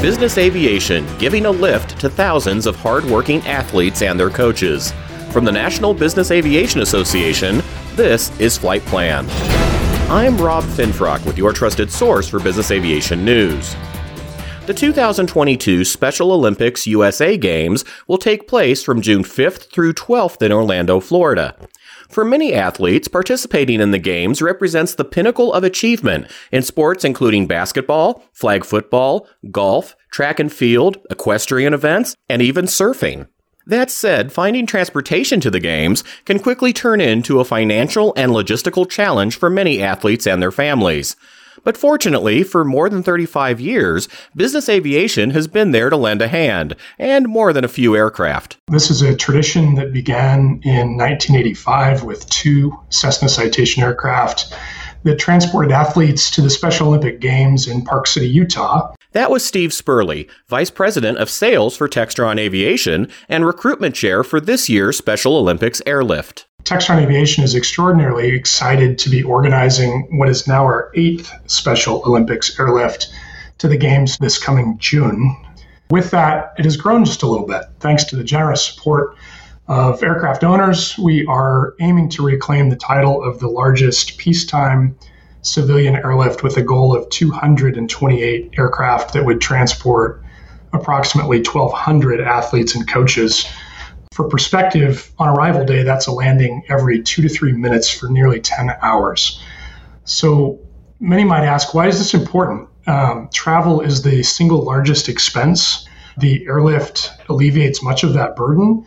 Business Aviation giving a lift to thousands of hardworking athletes and their coaches. From the National Business Aviation Association, this is Flight Plan. I'm Rob Finfrock with your trusted source for business aviation news. The 2022 Special Olympics USA Games will take place from June 5th through 12th in Orlando, Florida. For many athletes, participating in the Games represents the pinnacle of achievement in sports including basketball, flag football, golf, track and field, equestrian events, and even surfing. That said, finding transportation to the Games can quickly turn into a financial and logistical challenge for many athletes and their families. But fortunately, for more than 35 years, business aviation has been there to lend a hand, and more than a few aircraft. This is a tradition that began in 1985 with two Cessna Citation aircraft that transported athletes to the Special Olympic Games in Park City, Utah. That was Steve Spurley, Vice President of Sales for Textron Aviation and Recruitment Chair for this year's Special Olympics Airlift. Textron Aviation is extraordinarily excited to be organizing what is now our eighth Special Olympics airlift to the Games this coming June. With that, it has grown just a little bit. Thanks to the generous support of aircraft owners, we are aiming to reclaim the title of the largest peacetime civilian airlift with a goal of 228 aircraft that would transport approximately 1,200 athletes and coaches for perspective, on arrival day, that's a landing every two to three minutes for nearly 10 hours. So many might ask, why is this important? Um, travel is the single largest expense. The airlift alleviates much of that burden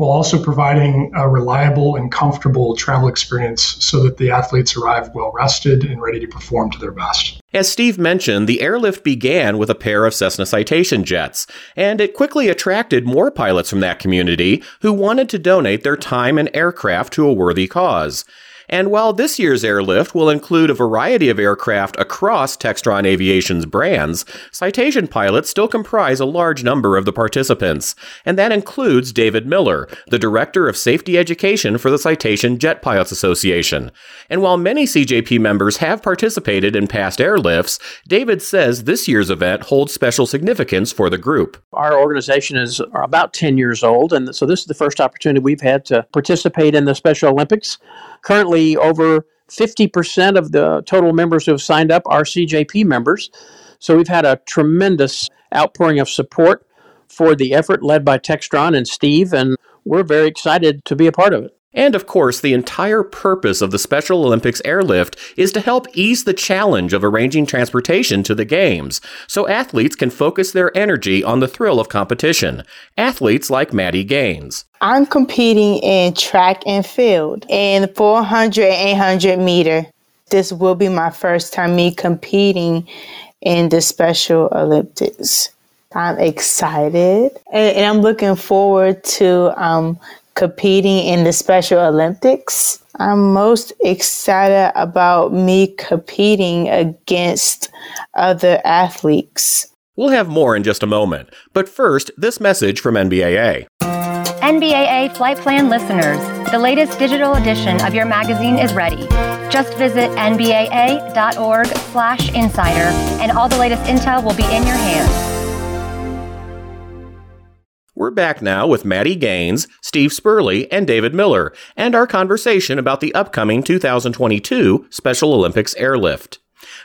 while also providing a reliable and comfortable travel experience so that the athletes arrive well rested and ready to perform to their best. As Steve mentioned, the airlift began with a pair of Cessna Citation jets, and it quickly attracted more pilots from that community who wanted to donate their time and aircraft to a worthy cause. And while this year's airlift will include a variety of aircraft across Textron Aviation's brands, Citation pilots still comprise a large number of the participants, and that includes David Miller, the Director of Safety Education for the Citation Jet Pilots Association. And while many CJP members have participated in past airlifts, David says this year's event holds special significance for the group. Our organization is about 10 years old, and so this is the first opportunity we've had to participate in the Special Olympics. Currently, over 50% of the total members who have signed up are CJP members. So we've had a tremendous outpouring of support for the effort led by Textron and Steve, and we're very excited to be a part of it. And of course, the entire purpose of the Special Olympics airlift is to help ease the challenge of arranging transportation to the Games, so athletes can focus their energy on the thrill of competition. Athletes like Maddie Gaines. I'm competing in track and field in 400 800 meter. This will be my first time me competing in the Special Olympics. I'm excited and, and I'm looking forward to um, competing in the Special Olympics. I'm most excited about me competing against other athletes. We'll have more in just a moment, but first, this message from NBAA. NBAA Flight Plan listeners, the latest digital edition of your magazine is ready. Just visit nbaa.org/insider and all the latest intel will be in your hands. We're back now with Maddie Gaines, Steve Spurley, and David Miller, and our conversation about the upcoming 2022 Special Olympics airlift.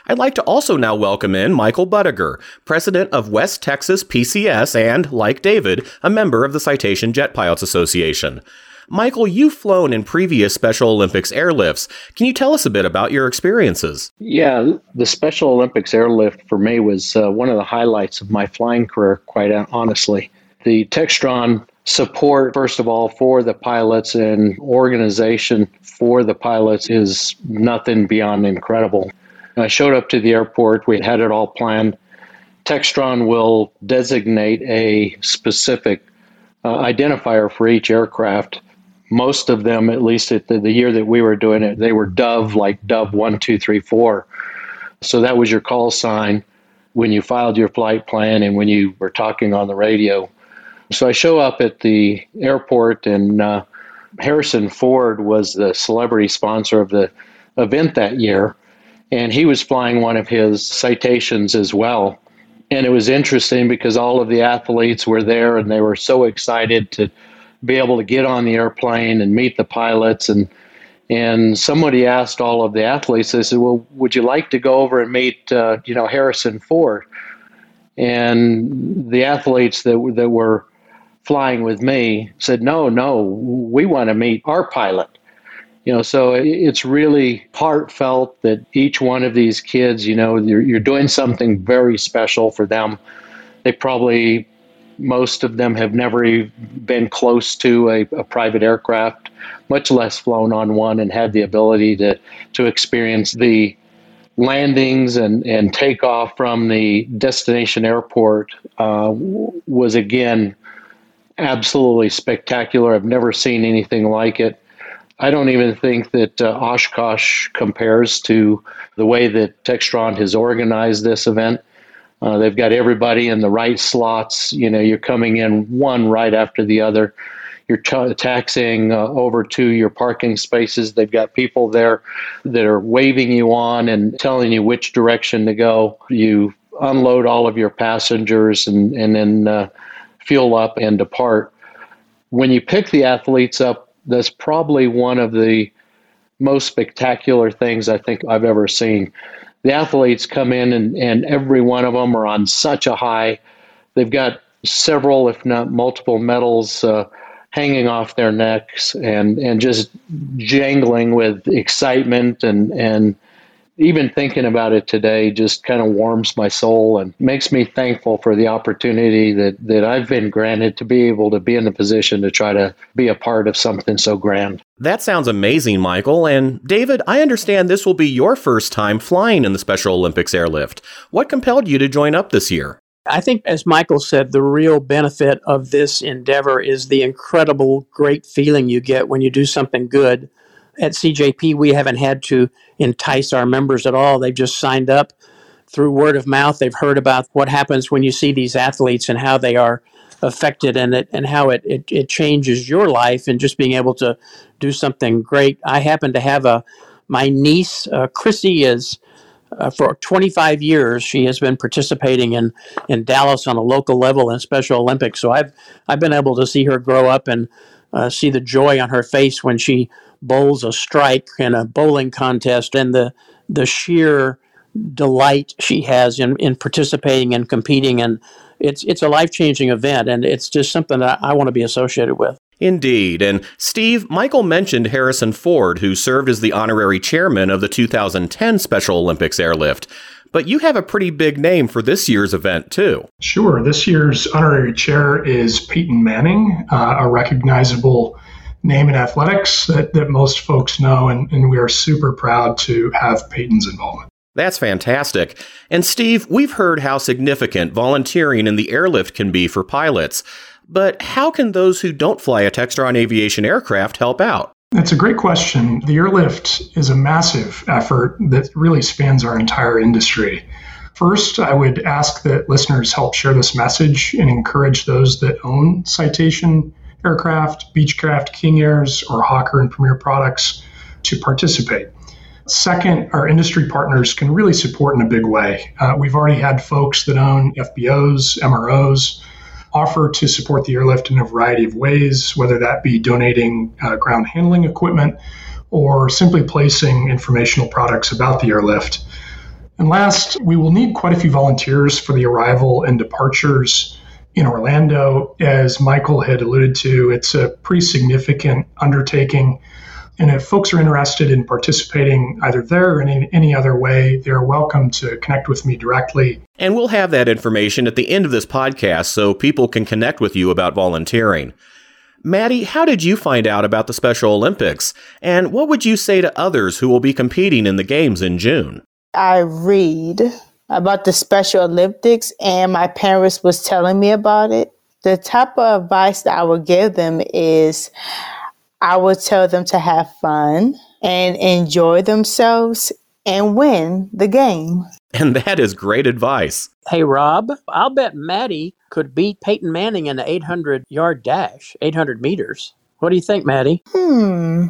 I'd like to also now welcome in Michael Budiger, president of West Texas PCS and, like David, a member of the Citation Jet Pilots Association. Michael, you've flown in previous Special Olympics airlifts. Can you tell us a bit about your experiences? Yeah, the Special Olympics airlift for me was uh, one of the highlights of my flying career, quite honestly the Textron support, first of all, for the pilots and organization for the pilots is nothing beyond incredible. I showed up to the airport, we had it all planned. Textron will designate a specific uh, identifier for each aircraft. Most of them, at least at the, the year that we were doing it, they were Dove, like Dove 1234. So that was your call sign when you filed your flight plan and when you were talking on the radio. So I show up at the airport, and uh, Harrison Ford was the celebrity sponsor of the event that year, and he was flying one of his citations as well. And it was interesting because all of the athletes were there and they were so excited to be able to get on the airplane and meet the pilots and and somebody asked all of the athletes, they said, "Well, would you like to go over and meet, uh, you know, Harrison Ford?" And the athletes that that were flying with me said, "No, no, we want to meet our pilot." You know, so it's really heartfelt that each one of these kids, you know, you're, you're doing something very special for them. They probably, most of them have never been close to a, a private aircraft, much less flown on one and had the ability to, to experience the landings and, and takeoff from the destination airport uh, was again absolutely spectacular. I've never seen anything like it. I don't even think that uh, Oshkosh compares to the way that Textron has organized this event. Uh, they've got everybody in the right slots. You know, you're coming in one right after the other. You're t- taxiing uh, over to your parking spaces. They've got people there that are waving you on and telling you which direction to go. You unload all of your passengers and, and then uh, fuel up and depart. When you pick the athletes up, that's probably one of the most spectacular things I think I've ever seen. The athletes come in, and, and every one of them are on such a high. They've got several, if not multiple, medals uh, hanging off their necks and, and just jangling with excitement and, and even thinking about it today just kind of warms my soul and makes me thankful for the opportunity that, that I've been granted to be able to be in the position to try to be a part of something so grand. That sounds amazing, Michael. And David, I understand this will be your first time flying in the Special Olympics airlift. What compelled you to join up this year? I think, as Michael said, the real benefit of this endeavor is the incredible, great feeling you get when you do something good at CJP, we haven't had to entice our members at all. They've just signed up through word of mouth. They've heard about what happens when you see these athletes and how they are affected and it and how it, it, it changes your life and just being able to do something great. I happen to have a my niece uh, Chrissy is uh, for 25 years she has been participating in in Dallas on a local level in Special Olympics. So I've I've been able to see her grow up and uh, see the joy on her face when she bowls a strike in a bowling contest and the the sheer delight she has in, in participating and competing and it's it's a life changing event and it's just something that I want to be associated with. Indeed. And Steve, Michael mentioned Harrison Ford, who served as the honorary chairman of the 2010 Special Olympics airlift. But you have a pretty big name for this year's event, too. Sure. This year's honorary chair is Peyton Manning, uh, a recognizable name in athletics that, that most folks know, and, and we are super proud to have Peyton's involvement. That's fantastic. And Steve, we've heard how significant volunteering in the airlift can be for pilots. But how can those who don't fly a Textron aviation aircraft help out? That's a great question. The airlift is a massive effort that really spans our entire industry. First, I would ask that listeners help share this message and encourage those that own Citation aircraft, Beechcraft, King Airs, or Hawker and Premier products to participate. Second, our industry partners can really support in a big way. Uh, we've already had folks that own FBOs, MROs, offer to support the airlift in a variety of ways, whether that be donating uh, ground handling equipment or simply placing informational products about the airlift. And last, we will need quite a few volunteers for the arrival and departures in Orlando. As Michael had alluded to, it's a pretty significant undertaking. And if folks are interested in participating either there or in any other way, they're welcome to connect with me directly. And we'll have that information at the end of this podcast so people can connect with you about volunteering. Maddie, how did you find out about the Special Olympics? And what would you say to others who will be competing in the Games in June? I read about the Special Olympics and my parents was telling me about it. The type of advice that I would give them is I would tell them to have fun and enjoy themselves and win the game. And that is great advice. Hey, Rob, I'll bet Maddie could beat Peyton Manning in the 800 yard dash, 800 meters. What do you think, Maddie? Hmm.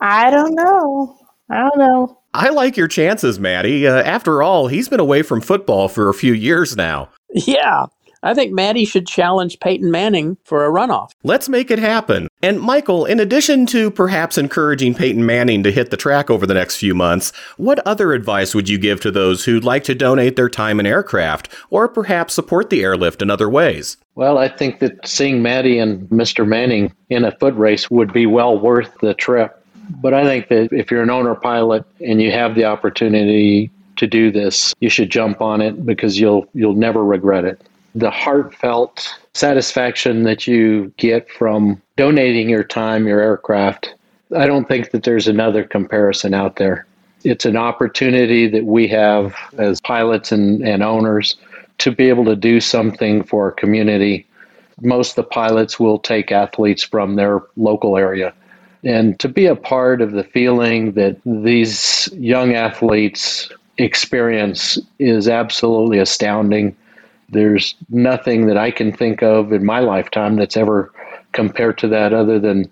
I don't know. I don't know. I like your chances, Maddie. Uh, after all, he's been away from football for a few years now. Yeah. I think Maddie should challenge Peyton Manning for a runoff. Let's make it happen. And Michael, in addition to perhaps encouraging Peyton Manning to hit the track over the next few months, what other advice would you give to those who'd like to donate their time and aircraft or perhaps support the airlift in other ways? Well, I think that seeing Maddie and Mr. Manning in a foot race would be well worth the trip. But I think that if you're an owner pilot and you have the opportunity to do this, you should jump on it because you'll you'll never regret it the heartfelt satisfaction that you get from donating your time, your aircraft. I don't think that there's another comparison out there. It's an opportunity that we have as pilots and, and owners to be able to do something for our community. Most of the pilots will take athletes from their local area. And to be a part of the feeling that these young athletes experience is absolutely astounding. There's nothing that I can think of in my lifetime that's ever compared to that other than,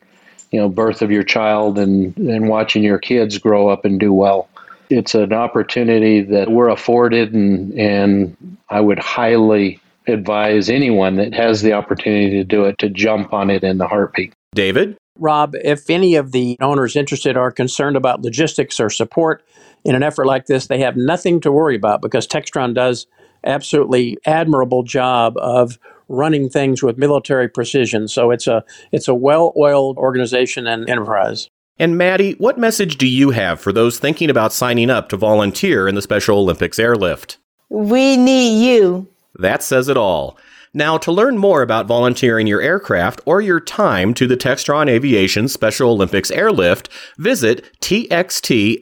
you know, birth of your child and, and watching your kids grow up and do well. It's an opportunity that we're afforded and, and I would highly advise anyone that has the opportunity to do it to jump on it in the heartbeat. David? Rob, if any of the owners interested are concerned about logistics or support in an effort like this, they have nothing to worry about because Textron does absolutely admirable job of running things with military precision. So it's a it's a well-oiled organization and enterprise. And Maddie, what message do you have for those thinking about signing up to volunteer in the Special Olympics airlift? We need you. That says it all. Now, to learn more about volunteering your aircraft or your time to the Textron Aviation Special Olympics Airlift, visit txtav.com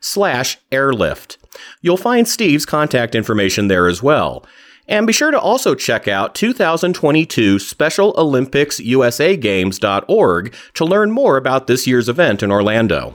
slash airlift. You'll find Steve's contact information there as well. And be sure to also check out 2022 Special Olympics USA Games.org to learn more about this year's event in Orlando.